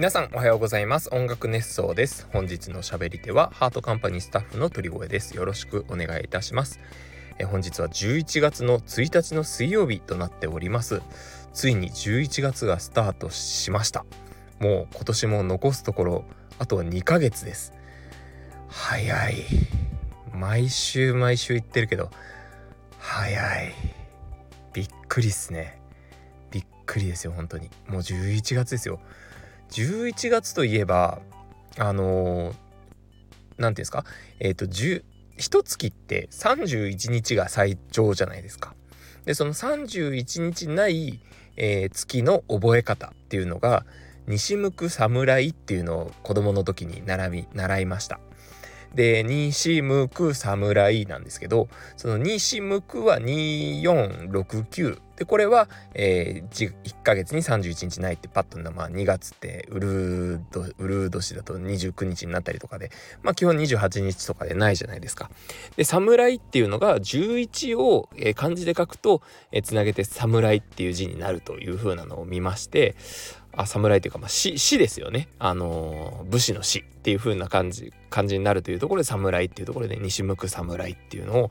皆さんおはようございます。音楽熱奏です。本日の喋り手はハートカンパニースタッフの鳥越です。よろしくお願いいたします。え本日は11月の1日の水曜日となっております。ついに11月がスタートしました。もう今年も残すところあと2ヶ月です。早い。毎週毎週言ってるけど早い。びっくりっすね。びっくりですよ本当に。もう11月ですよ。11月といえばあの何、ー、て言うんですか？えっ、ー、と10一月って31日が最長じゃないですか。でその31日ない、えー、月の覚え方っていうのが西向く侍っていうのを子供の時に習い習いました。で西向く侍なんですけどその西向くは2469でこれは、えー、1ヶ月に31日ないってパッとまあ2月ってウルードウルー年だと29日になったりとかでまあ基本28日とかでないじゃないですか。で侍っていうのが11を、えー、漢字で書くと、えー、つなげて侍っていう字になるという風なのを見ましてあ侍というか、まあ、死死ですよね、あのー、武士の死っていう風な感じ感じになるというところで侍っていうところで西向く侍っていうのを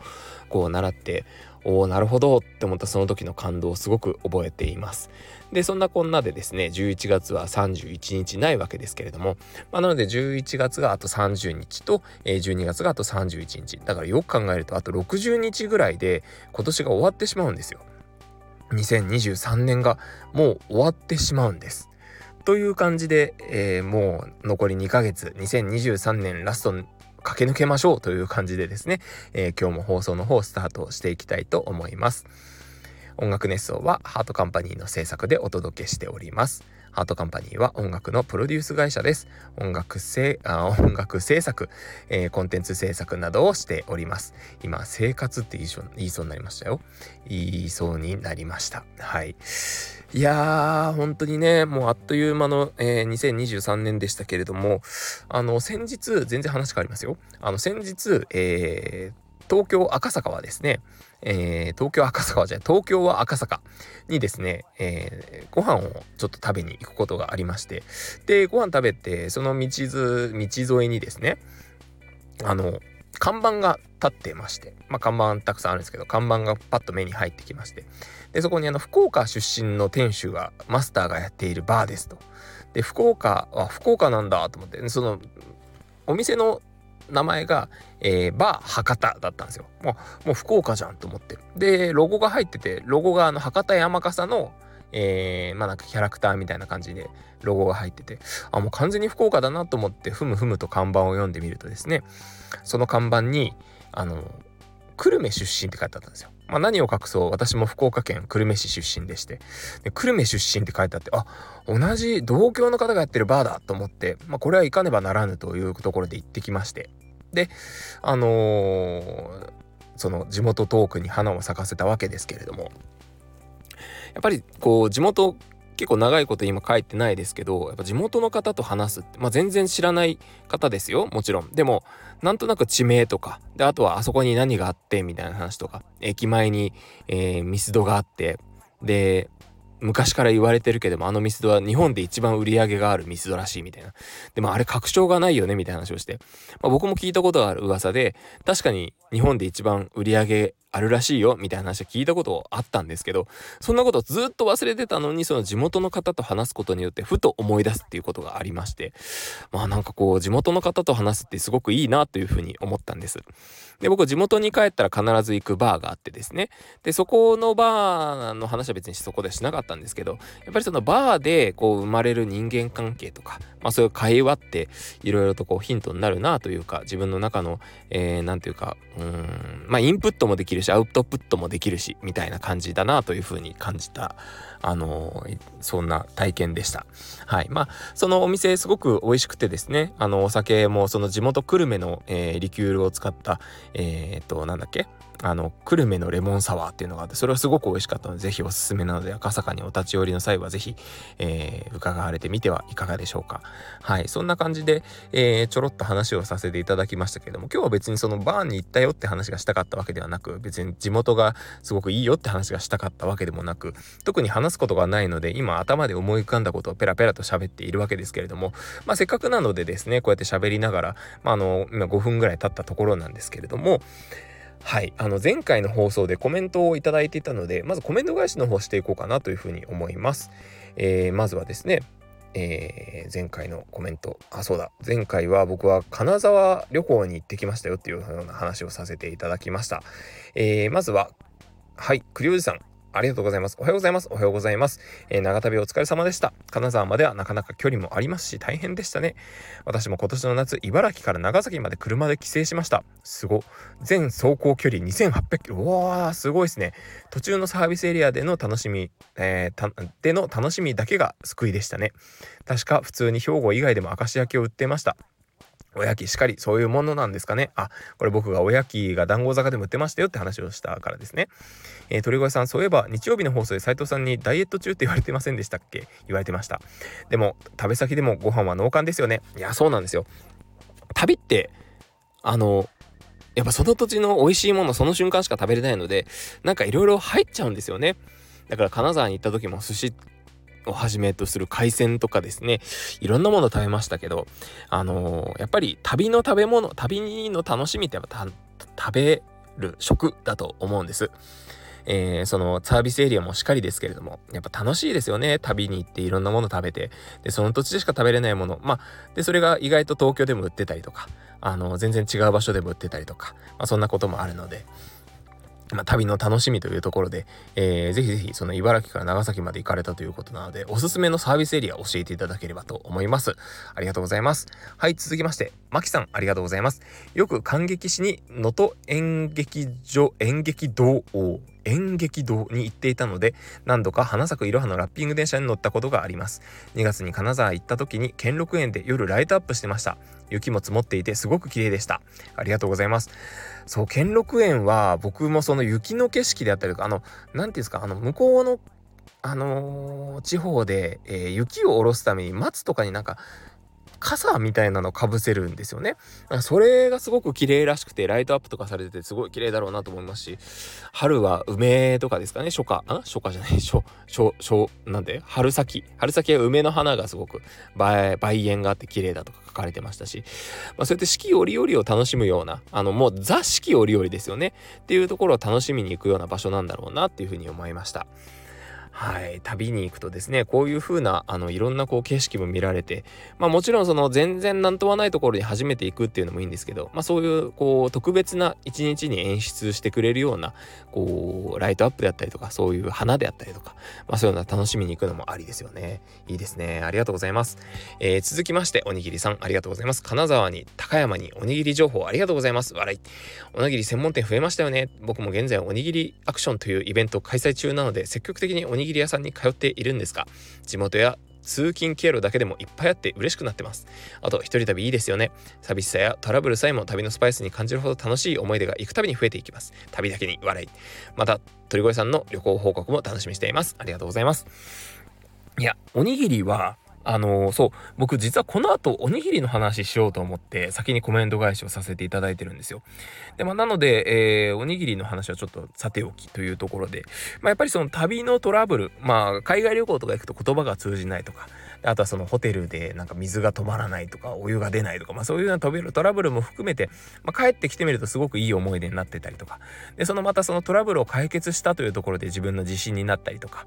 こう習っておおなるほどって思ったその時の感動をすごく覚えています。でそんなこんなでですね11月は31日ないわけですけれども、まあ、なので11月があと30日と、え、12月があと31日。だからよく考えるとあと60日ぐらいで今年が終わってしまうんですよ。2023年がもう終わってしまうんです。という感じで、えー、もう残り2ヶ月。2023年ラスト駆け抜けましょうという感じでですね、えー、今日も放送の方スタートしていきたいと思います。音楽熱奏はハートカンパニーの制作でお届けしております。ハートカンパニーは音楽のプロデュース会社です。音楽制あ音楽制作、えー、コンテンツ制作などをしております。今、生活って言い言いそうになりましたよ。言いそうになりました。はい。いやー、本当にね、もうあっという間の、えー、2023年でしたけれども、あの、先日、全然話変わりますよ。あの、先日、えー、東京赤坂はですね、えー、東京赤坂はじゃ東京は赤坂にですね、えー、ご飯をちょっと食べに行くことがありまして、で、ご飯食べて、その道、道沿いにですね、あの、看板が立ってまして、まあ、看板たくさんあるんですけど、看板がパッと目に入ってきまして、で、そこにあの、福岡出身の店主が、マスターがやっているバーですと。で、福岡、あ、福岡なんだと思って、その、お店の名前が、えー、バー博多だったんですよ。もう、もう福岡じゃんと思って。で、ロゴが入ってて、ロゴがあの、博多山笠の、えー、まあなんかキャラクターみたいな感じでロゴが入ってて、あ、もう完全に福岡だなと思って、ふむふむと看板を読んでみるとですね、その看板に、あの、久留米出身って書いてあったんですよ。まあ、何を隠そう私も福岡県久留米市出身でしてで久留米出身って書いてあってあ同じ同郷の方がやってるバーだと思って、まあ、これは行かねばならぬというところで行ってきましてであのー、その地元トークに花を咲かせたわけですけれどもやっぱりこう地元結構長いこと今書いてないですけどやっぱ地元の方と話すって、まあ、全然知らない方ですよもちろん。でもなんとなく地名とかであとはあそこに何があってみたいな話とか駅前に、えー、ミスドがあってで昔から言われてるけどもあのミスドは日本で一番売り上げがあるミスドらしいみたいな。でもあれ確証がないよねみたいな話をして、まあ、僕も聞いたことがある噂で確かに日本で一番売り上げあるらしいよみたいな話は聞いたことあったんですけどそんなことずっと忘れてたのにその地元の方と話すことによってふと思い出すっていうことがありましてまあなんかこう地元の方と話すってすごくいいなというふうに思ったんです。で僕地元に帰ったら必ず行くバーがあってですね。でそこのバーの話は別にそこではしなかったんですけどやっぱりそのバーでこう生まれる人間関係とかまあそういう会話っていろいろとこうヒントになるなというか自分の中のえー、ていうかうんまあインプットもできるしアウトプットもできるしみたいな感じだなというふうに感じたあのそんな体験でした。はい。まあそのお店すごく美味しくてですねあのお酒もその地元久留米の、えー、リキュールを使ったえっ、となんだっけ？あの久留米のレモンサワーっていうのがあってそれはすごく美味しかったので是非おすすめなので赤坂にお立ち寄りの際は是非、えー、伺われてみてはいかがでしょうか。はい。そんな感じで、えー、ちょろっと話をさせていただきましたけれども今日は別にそのバーンに行ったよって話がしたかったわけではなく別に地元がすごくいいよって話がしたかったわけでもなく特に話すことがないので今頭で思い浮かんだことをペラペラと喋っているわけですけれどもまあせっかくなのでですねこうやって喋りながら、まあ、あの今5分ぐらい経ったところなんですけれどもはい。あの、前回の放送でコメントを頂いていたので、まずコメント返しの方していこうかなというふうに思います。えー、まずはですね、えー、前回のコメント。あ、そうだ。前回は僕は金沢旅行に行ってきましたよっていうような話をさせていただきました。えー、まずは、はい、栗おじさん。ありがとうございます。おはようございます。おはようございます。えー、長旅お疲れ様でした。金沢まではなかなか距離もありますし、大変でしたね。私も今年の夏、茨城から長崎まで車で帰省しました。すご。全走行距離2800キロ。うわー、すごいですね。途中のサービスエリアでの楽しみ、えー、での楽しみだけが救いでしたね。確か普通に兵庫以外でも明石焼きを売ってました。おやきしかりそういうものなんですかね。あこれ僕がおやきが団子坂でも売ってましたよって話をしたからですね、えー、鳥越さんそういえば日曜日の放送で斉藤さんにダイエット中って言われてませんでしたっけ？言われてました。でも食べ先でもご飯は農家ですよね。いやそうなんですよ。旅ってあのやっぱその土地の美味しいものその瞬間しか食べれないのでなんかいろいろ入っちゃうんですよね。だから金沢に行った時も寿司をはじめとする海鮮とかですね。いろんなもの食べましたけどあのー、やっぱり旅の食べ物旅の楽しみってやっぱ食べる食だと思うんです。えー、そのサービスエリアもしっかりですけれどもやっぱ楽しいですよね。旅に行っていろんなもの食べて。でその土地でしか食べれないもの。まあでそれが意外と東京でも売ってたりとかあの全然違う場所でも売ってたりとか、まあ、そんなこともあるので。まあ、旅の楽しみというところで、えー、ぜひぜひその茨城から長崎まで行かれたということなので、おすすめのサービスエリア教えていただければと思います。ありがとうございます。はい、続きまして、まきさんありがとうございます。よく感激しに能登演劇場、演劇堂を演劇堂に行っていたので何度か花咲くいろはのラッピング電車に乗ったことがあります。2月に金沢行った時に兼六園で夜ライトアップしてました。雪も積もっていてすごく綺麗でした。ありがとうございます。そう兼六園は僕もその雪の景色であったりとかあの何て言うんですかあの向こうのあのー、地方で、えー、雪を下ろすために松とかになんか傘みたいなのかぶせるんですよね。それがすごく綺麗らしくて、ライトアップとかされててすごい綺麗だろうなと思いますし、春は梅とかですかね、初夏、ん初夏じゃない、初、初、初、なんで？春先。春先は梅の花がすごく梅園があって綺麗だとか書かれてましたし、まあ、そうやって四季折々を楽しむような、あの、もうザ四季折々ですよね。っていうところを楽しみに行くような場所なんだろうなっていうふうに思いました。はい、旅に行くとですねこういう風なあのいろんなこう景色も見られてまあもちろんその全然なんとはないところに初めて行くっていうのもいいんですけどまあそういうこう特別な一日に演出してくれるようなこうライトアップであったりとかそういう花であったりとかまあそういうのは楽しみに行くのもありですよね。いいですね。ありがとうございます、えー、続きましておにぎりさんありがとうございます。金沢に高山におにぎり情報ありがとうございます。笑い。おにぎり専門店増えましたよね。僕も現在おにぎりアクションというイベント開催中なので積極的におにぎり屋さんに通っているんですが地元や通勤経路だけでもいっぱいあって嬉しくなってます。あと、一人旅いいですよね。寂しさやトラブルさえも旅のスパイスに感じるほど楽しい思い出が行くたびに増えていきます。旅だけに笑い。また、鳥越さんの旅行報告も楽しみにしています。ありがとうございます。いや、おにぎりは、あのー、そう、僕実はこの後おにぎりの話しようと思って先にコメント返しをさせていただいてるんですよ。で、まあなので、えー、おにぎりの話はちょっとさておきというところで、まあやっぱりその旅のトラブル、まあ海外旅行とか行くと言葉が通じないとか、あとはそのホテルでなんか水が止まらないとかお湯が出ないとか、まあ、そういうようなトラブルも含めて、まあ、帰ってきてみるとすごくいい思い出になってたりとかでそのまたそのトラブルを解決したというところで自分の自信になったりとか、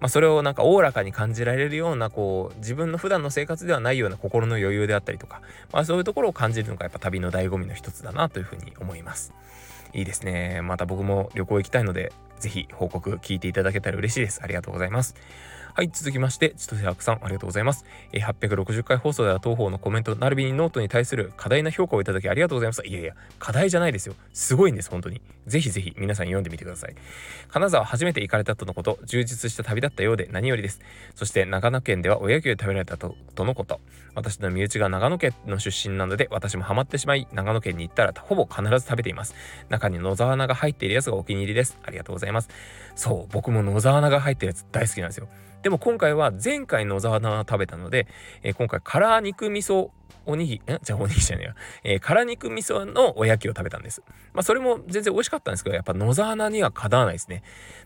まあ、それをなんかおおらかに感じられるようなこう自分の普段の生活ではないような心の余裕であったりとか、まあ、そういうところを感じるのがやっぱ旅の醍醐味の一つだなというふうに思います。いいですね。また僕も旅行行きたいので、ぜひ報告聞いていただけたら嬉しいです。ありがとうございます。はい、続きまして、千歳白さん、ありがとうございます。えー、860回放送では当方のコメント、並びにノートに対する過大な評価をいただきありがとうございます。いやいや、課題じゃないですよ。すごいんです、本当に。ぜひぜひ皆さん読んでみてください。金沢初めて行かれたとのこと、充実した旅だったようで何よりです。そして長野県では親牛で食べられたととのこと。私の身内が長野県の出身なので、私もハマってしまい、長野県に行ったらほぼ必ず食べています。中に野沢菜が入っているやつがお気に入りです。ありがとうございます。そう、僕も野沢菜が入ってるやつ大好きなんですよ。でも今回は前回野沢菜食べたので、えー、今回辛肉味噌おにぎり、じゃあおにぎりじゃねえや。えー、辛肉味噌のおやきを食べたんです。まあそれも全然美味しかったんですけど、やっぱ野沢菜にはかなわないですね。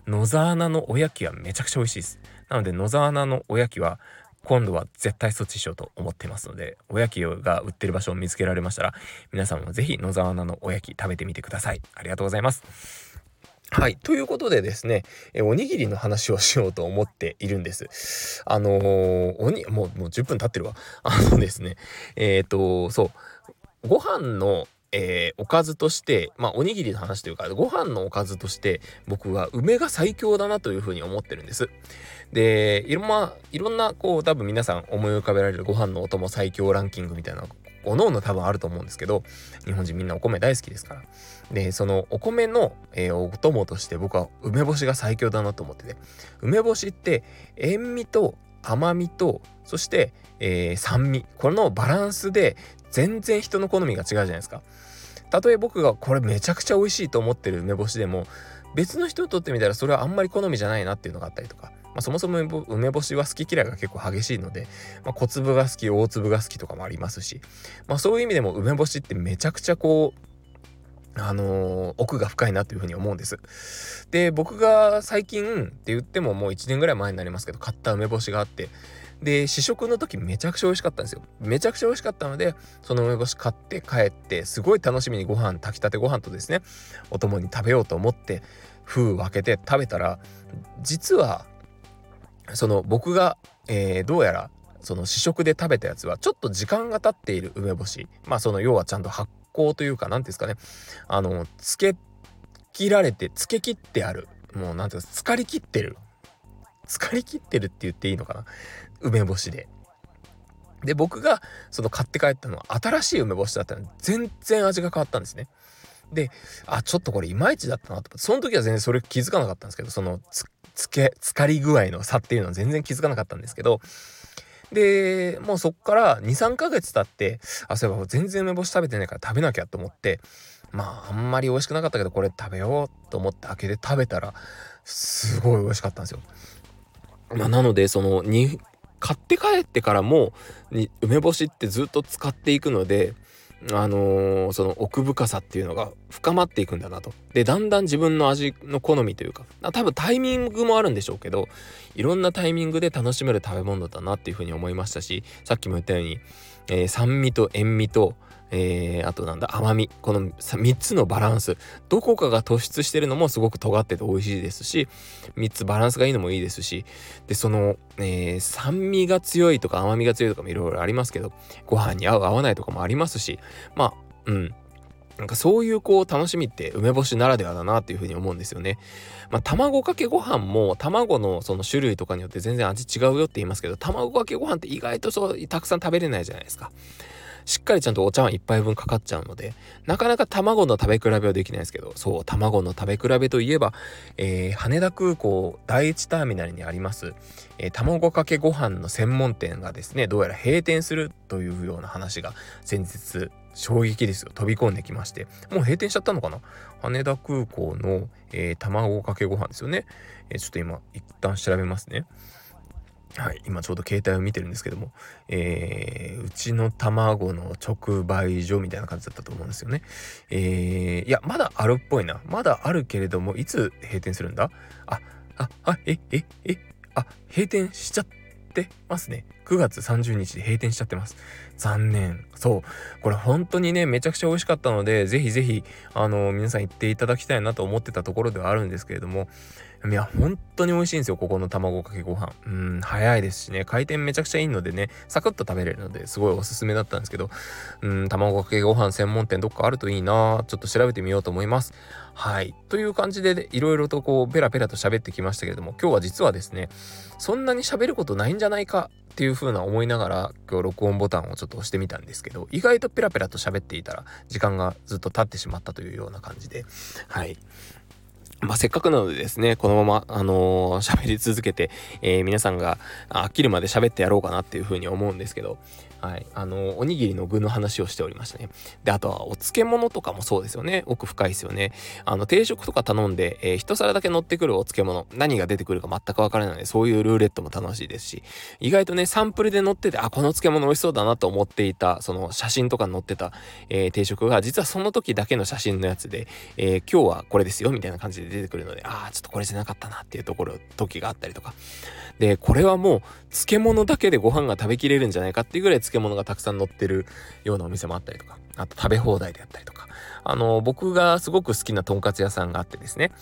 野沢菜のおやきはめちゃくちゃ美味しいです。なので野沢菜のおやきは今度は絶対措置しようと思ってますので、おやきが売ってる場所を見つけられましたら、皆さんもぜひ野沢菜のおやき食べてみてください。ありがとうございます。はい。ということでですね、えおにぎりの話をしようと思っているんです。あのー、おに、もう、もう10分経ってるわ。あのですね、えっ、ー、と、そう、ご飯の、えー、おかずとして、まあ、おにぎりの話というか、ご飯のおかずとして、僕は梅が最強だなというふうに思ってるんです。で、いろんな、いろんな、こう、多分皆さん思い浮かべられるご飯のお供最強ランキングみたいなおのおの多分あると思うんですけど、日本人みんなお米大好きですから。で、そのお米の、えー、お供として僕は梅干しが最強だなと思ってて、梅干しって塩味と甘みと、そして、えー、酸味。このバランスで全然人の好みが違うじゃないですか。たとえ僕がこれめちゃくちゃ美味しいと思ってる梅干しでも、別の人にとってみたらそれはあんまり好みじゃないなっていうのがあったりとか、まあ、そもそも梅干しは好き嫌いが結構激しいので、まあ、小粒が好き大粒が好きとかもありますし、まあ、そういう意味でも梅干しってめちゃくちゃこうあのー、奥が深いなというふうに思うんです。で、僕が最近って言ってももう1年ぐらい前になりますけど、買った梅干しがあって、で、試食の時めちゃくちゃ美味しかったんですよ。めちゃくちゃ美味しかったので、その梅干し買って帰って、すごい楽しみにご飯、炊きたてご飯とですね、お供に食べようと思って、封を開けて食べたら、実はその僕が、えー、どうやらその試食で食べたやつはちょっと時間が経っている梅干しまあその要はちゃんと発酵というか何ていうんですかね。あのつけ切られてつけ切ってある。もう何ていうんですか浸かりきってる。浸かりきってるって言っていいのかな。梅干しで。で僕がその買って帰ったのは新しい梅干しだったので全然味が変わったんですね。であちょっとこれいまいちだったなと。その時は全然それ気づかなかったんですけどそのつけ、浸かり具合の差っていうのは全然気づかなかったんですけど、で、もうそっから2、3ヶ月経って、あ、そういえば全然梅干し食べてないから食べなきゃと思って、まあ、あんまり美味しくなかったけど、これ食べようと思って開けて食べたら、すごい美味しかったんですよ。まあ、なので、その、に、買って帰ってからも、に梅干しってずっと使っていくので、あのー、その奥深さっていうのが深まっていくんだなと。で、だんだん自分の味の好みというか、多分タイミングもあるんでしょうけど、いろんなタイミングで楽しめる食べ物だなっていうふうに思いましたし、さっきも言ったように、えー、酸味と塩味と、えー、あとなんだ甘みこの3つのバランスどこかが突出してるのもすごく尖ってて美味しいですし3つバランスがいいのもいいですしでその、えー、酸味が強いとか甘みが強いとかもいろいろありますけどご飯に合う合わないとかもありますしまあうんなんかそういうこう楽しみって梅干しならではだなっていうふうに思うんですよね。まあ卵かけご飯も卵のその種類とかによって全然味違うよって言いますけど卵かけご飯って意外とそうたくさん食べれないじゃないですか。しっかりちゃんとお茶碗1杯分かかっちゃうので、なかなか卵の食べ比べはできないですけど、そう、卵の食べ比べといえば、えー、羽田空港第一ターミナルにあります、えー、卵かけご飯の専門店がですね、どうやら閉店するというような話が先日、衝撃ですよ。飛び込んできまして。もう閉店しちゃったのかな？羽田空港の、えー、卵かけご飯ですよね。えー、ちょっと今、一旦調べますね。はい、今ちょうど携帯を見てるんですけども、えー、うちの卵の直売所みたいな感じだったと思うんですよね。えー、いや、まだあるっぽいな。まだあるけれども、いつ閉店するんだ？あ、あ、あ、え、え、え、あ、閉店しちゃってますね。9月30日で閉店しちゃってます。残念。そう。これ本当にね、めちゃくちゃ美味しかったので、ぜひぜひ、あの、皆さん行っていただきたいなと思ってたところではあるんですけれども、いや、本当に美味しいんですよ、ここの卵かけご飯。うん、早いですしね、回転めちゃくちゃいいのでね、サクッと食べれるのですごいおすすめだったんですけど、うん、卵かけご飯専門店どっかあるといいなちょっと調べてみようと思います。はい。という感じで、いろいろとこう、ペラペラと喋ってきましたけれども、今日は実はですね、そんなに喋ることないんじゃないかかっていう風な思いながら、今日録音ボタンをちょっと押してみたんですけど、意外とペラペラと喋っていたら、時間がずっと経ってしまったというような感じで、はい。まあ、せっかくなのでですね、このまま、あのー、喋り続けて、えー、皆さんが飽きるまで喋ってやろうかなっていうふうに思うんですけど、はい。あの、おにぎりの具の話をしておりましたね。で、あとは、お漬物とかもそうですよね。奥深いですよね。あの、定食とか頼んで、えー、一皿だけ乗ってくるお漬物、何が出てくるか全くわからないので、そういうルーレットも楽しいですし、意外とね、サンプルで乗ってて、あ、この漬物美味しそうだなと思っていた、その写真とか載ってた、えー、定食が、実はその時だけの写真のやつで、えー、今日はこれですよ、みたいな感じで出てくるので、ああ、ちょっとこれじゃなかったなっていうところ、時があったりとか。で、これはもう、漬物だけでご飯が食べきれるんじゃないかっていうぐらい漬物がたくさん載ってるようなお店もあったりとか、あと食べ放題であったりとか、あの、僕がすごく好きなとんかつ屋さんがあってですね、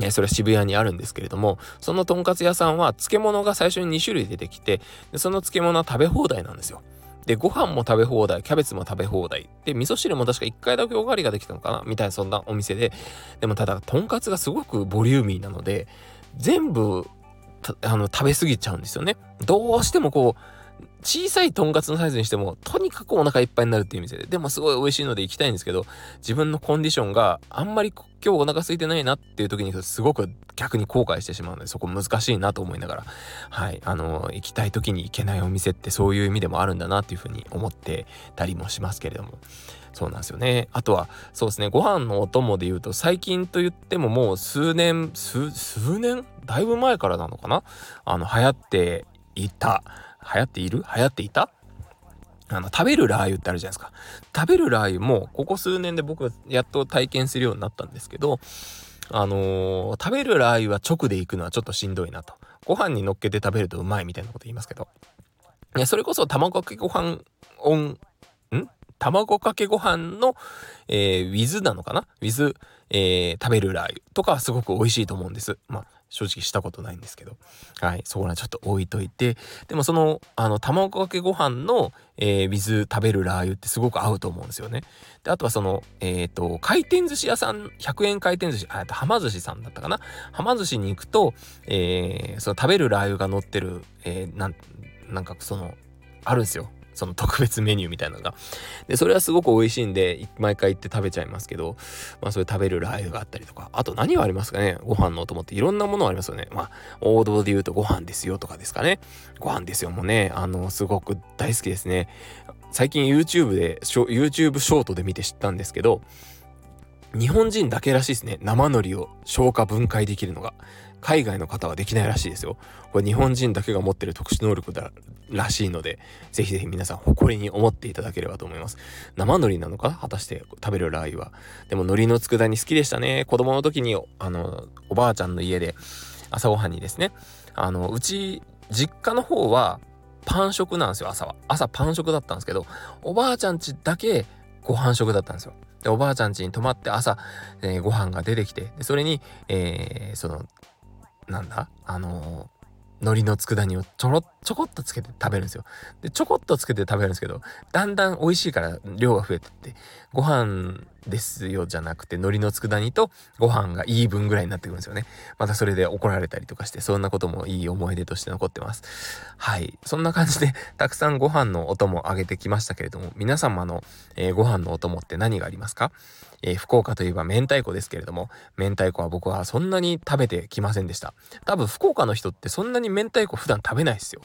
えそれは渋谷にあるんですけれども、そのとんかつ屋さんは漬物が最初に2種類出てきて、その漬物は食べ放題なんですよ。で、ご飯も食べ放題、キャベツも食べ放題。で、味噌汁も確か1回だけおかわりができたのかな？みたいなそんなお店で。でもただ、とんかつがすごくボリューミーなので、全部あの食べ過ぎちゃうんですよね。どうしてもこう小さいとんかつのサイズにしてもとにかくお腹いっぱいになるっていう店で。でもすごい美味しいので行きたいんですけど自分のコンディションがあんまり今日お腹空いてないなっていう時にすごく逆に後悔してしまうのでそこ難しいなと思いながら。はい。あの行きたい時に行けないお店ってそういう意味でもあるんだなっていうふうに思ってたりもしますけれども。そうなんですよね。あとは、そうですね、ご飯のお供で言うと、最近と言ってももう数年、数、数年？だいぶ前からなのかな？あの、流行っていた。流行っている？流行っていた？あの、食べるラー油ってあるじゃないですか。食べるラー油も、ここ数年で僕やっと体験するようになったんですけど、あのー、食べるラー油は直で行くのはちょっとしんどいなと。ご飯に乗っけて食べるとうまいみたいなこと言いますけど。いや、それこそ卵かけご飯オン、ん？卵かけご飯の、えー、ウィズなのかな？ウィズ、えー、食べるラー油とかはすごく美味しいと思うんです。まあ、正直したことないんですけど。はい。そこらちょっと置いといて。でもその、あの、卵かけご飯の、えー、水食べるラー油ってすごく合うと思うんですよね。で、あとはその、えっ、ー、と、回転寿司屋さん、100円回転寿司、あ、と、はま寿司さんだったかな。はま寿司に行くと、えー、その食べるラー油が乗ってる、えー、なん、なんかその、あるんですよ。その特別メニューみたいなのが。で、それはすごく美味しいんで、毎回行って食べちゃいますけど、まあそういう食べるラー油があったりとか、あと何がありますかね？ご飯のお供っていろんなものありますよね。まあ、王道で言うとご飯ですよとかですかね。ご飯ですよもね、あの、すごく大好きですね。最近 YouTube で、YouTube ショートで見て知ったんですけど、日本人だけらしいですね。生海苔を消化分解できるのが。海外の方はできないらしいですよ。これ日本人だけが持ってる特殊能力だらしいので、ぜひぜひ皆さん誇りに思っていただければと思います。生海苔なのか？果たして食べるラー油は。でも海苔の佃煮好きでしたね。子供の時に、あの、おばあちゃんの家で朝ごはんにですね、あの、うち、実家の方はパン食なんですよ、朝は。朝パン食だったんですけど、おばあちゃんちだけご飯食だったんですよ。で、おばあちゃん家に泊まって朝、えー、ご飯が出てきて、それに、えー、その、なんだあの海苔の佃煮をちょろちょこっとつけて食べるんですよ。でちょこっとつけて食べるんですけどだんだん美味しいから量が増えてってご飯ですよじゃなくて海苔の佃煮とご飯がいい分ぐらいになってくるんですよね。またそれで怒られたりとかしてそんなこともいい思い出として残ってます。はいそんな感じでたくさんご飯のお供あげてきましたけれども皆様の、えー、ご飯のお供って何がありますか？えー、福岡といえば明太子ですけれども、明太子は僕はそんなに食べてきませんでした。多分福岡の人ってそんなに明太子普段食べないですよ。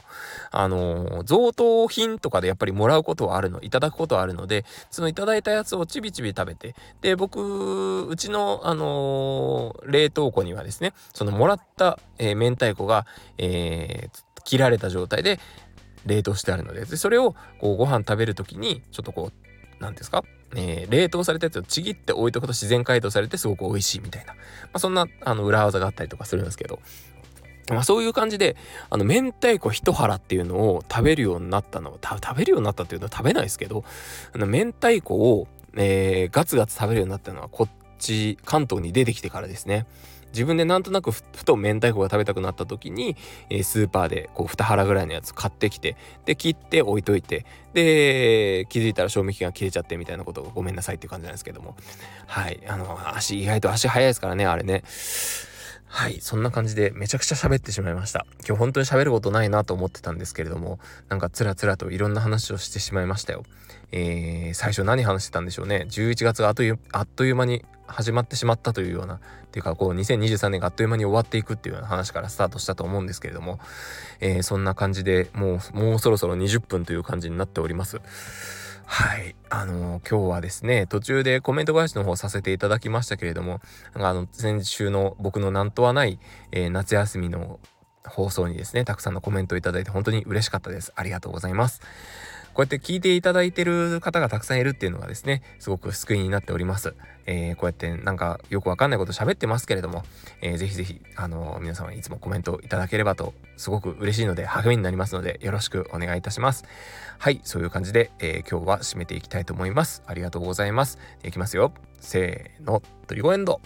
あのー、贈答品とかでやっぱりもらうことはあるの、いただくことはあるので、そのいただいたやつをちびちび食べて、で、僕、うちの、あのー、冷凍庫にはですね、そのもらった、えー、明太子が、え切られた状態で冷凍してあるので、でそれをこうご飯食べる時に、ちょっとこう、何ですか？えー、冷凍されたやつをちぎって置いとくと自然解凍されてすごく美味しいみたいな、まあ、そんなあの裏技があったりとかするんですけど、まあ、そういう感じであの明太子一腹っていうのを食べるようになったのは食べるようになったっていうのは食べないですけどあの明太子を、えー、ガツガツ食べるようになったのはこっち関東に出てきてからですね。自分でなんとなくふと明太子が食べたくなった時に、えー、スーパーでこう2腹ぐらいのやつ買ってきてで切って置いといてで気づいたら賞味期限が切れちゃってみたいなことをごめんなさいっていう感じなんですけども。はい。あの足意外と足早いですからねあれね。はい、そんな感じでめちゃくちゃ喋ってしまいました。今日本当に喋ることないなと思ってたんですけれども、なんかつらつらといろんな話をしてしまいましたよ。えー、最初何話してたんでしょうね。11月があっというあっという間に始まってしまったというような、っていうかこう2023年があっという間に終わっていくっていうような話からスタートしたと思うんですけれども、えー、そんな感じでもう、もうそろそろ20分という感じになっております。はい。あの、今日はですね、途中でコメント返しの方させていただきましたけれども、あの、先週の僕のなんとはない、えー、夏休みの放送にですね、たくさんのコメントをいただいて本当に嬉しかったです。ありがとうございます。こうやって聞いていただいてる方がたくさんいるっていうのがですね、すごく救いになっております。えー、こうやってなんかよくわかんないこと喋ってますけれども、えー、ぜひぜひ、あのー、皆様いつもコメントいただければと、すごく嬉しいので励みになりますので、よろしくお願いいたします。はい、そういう感じで、えー、今日は締めていきたいと思います。ありがとうございます。いきますよ。せーの、トリゴエンド。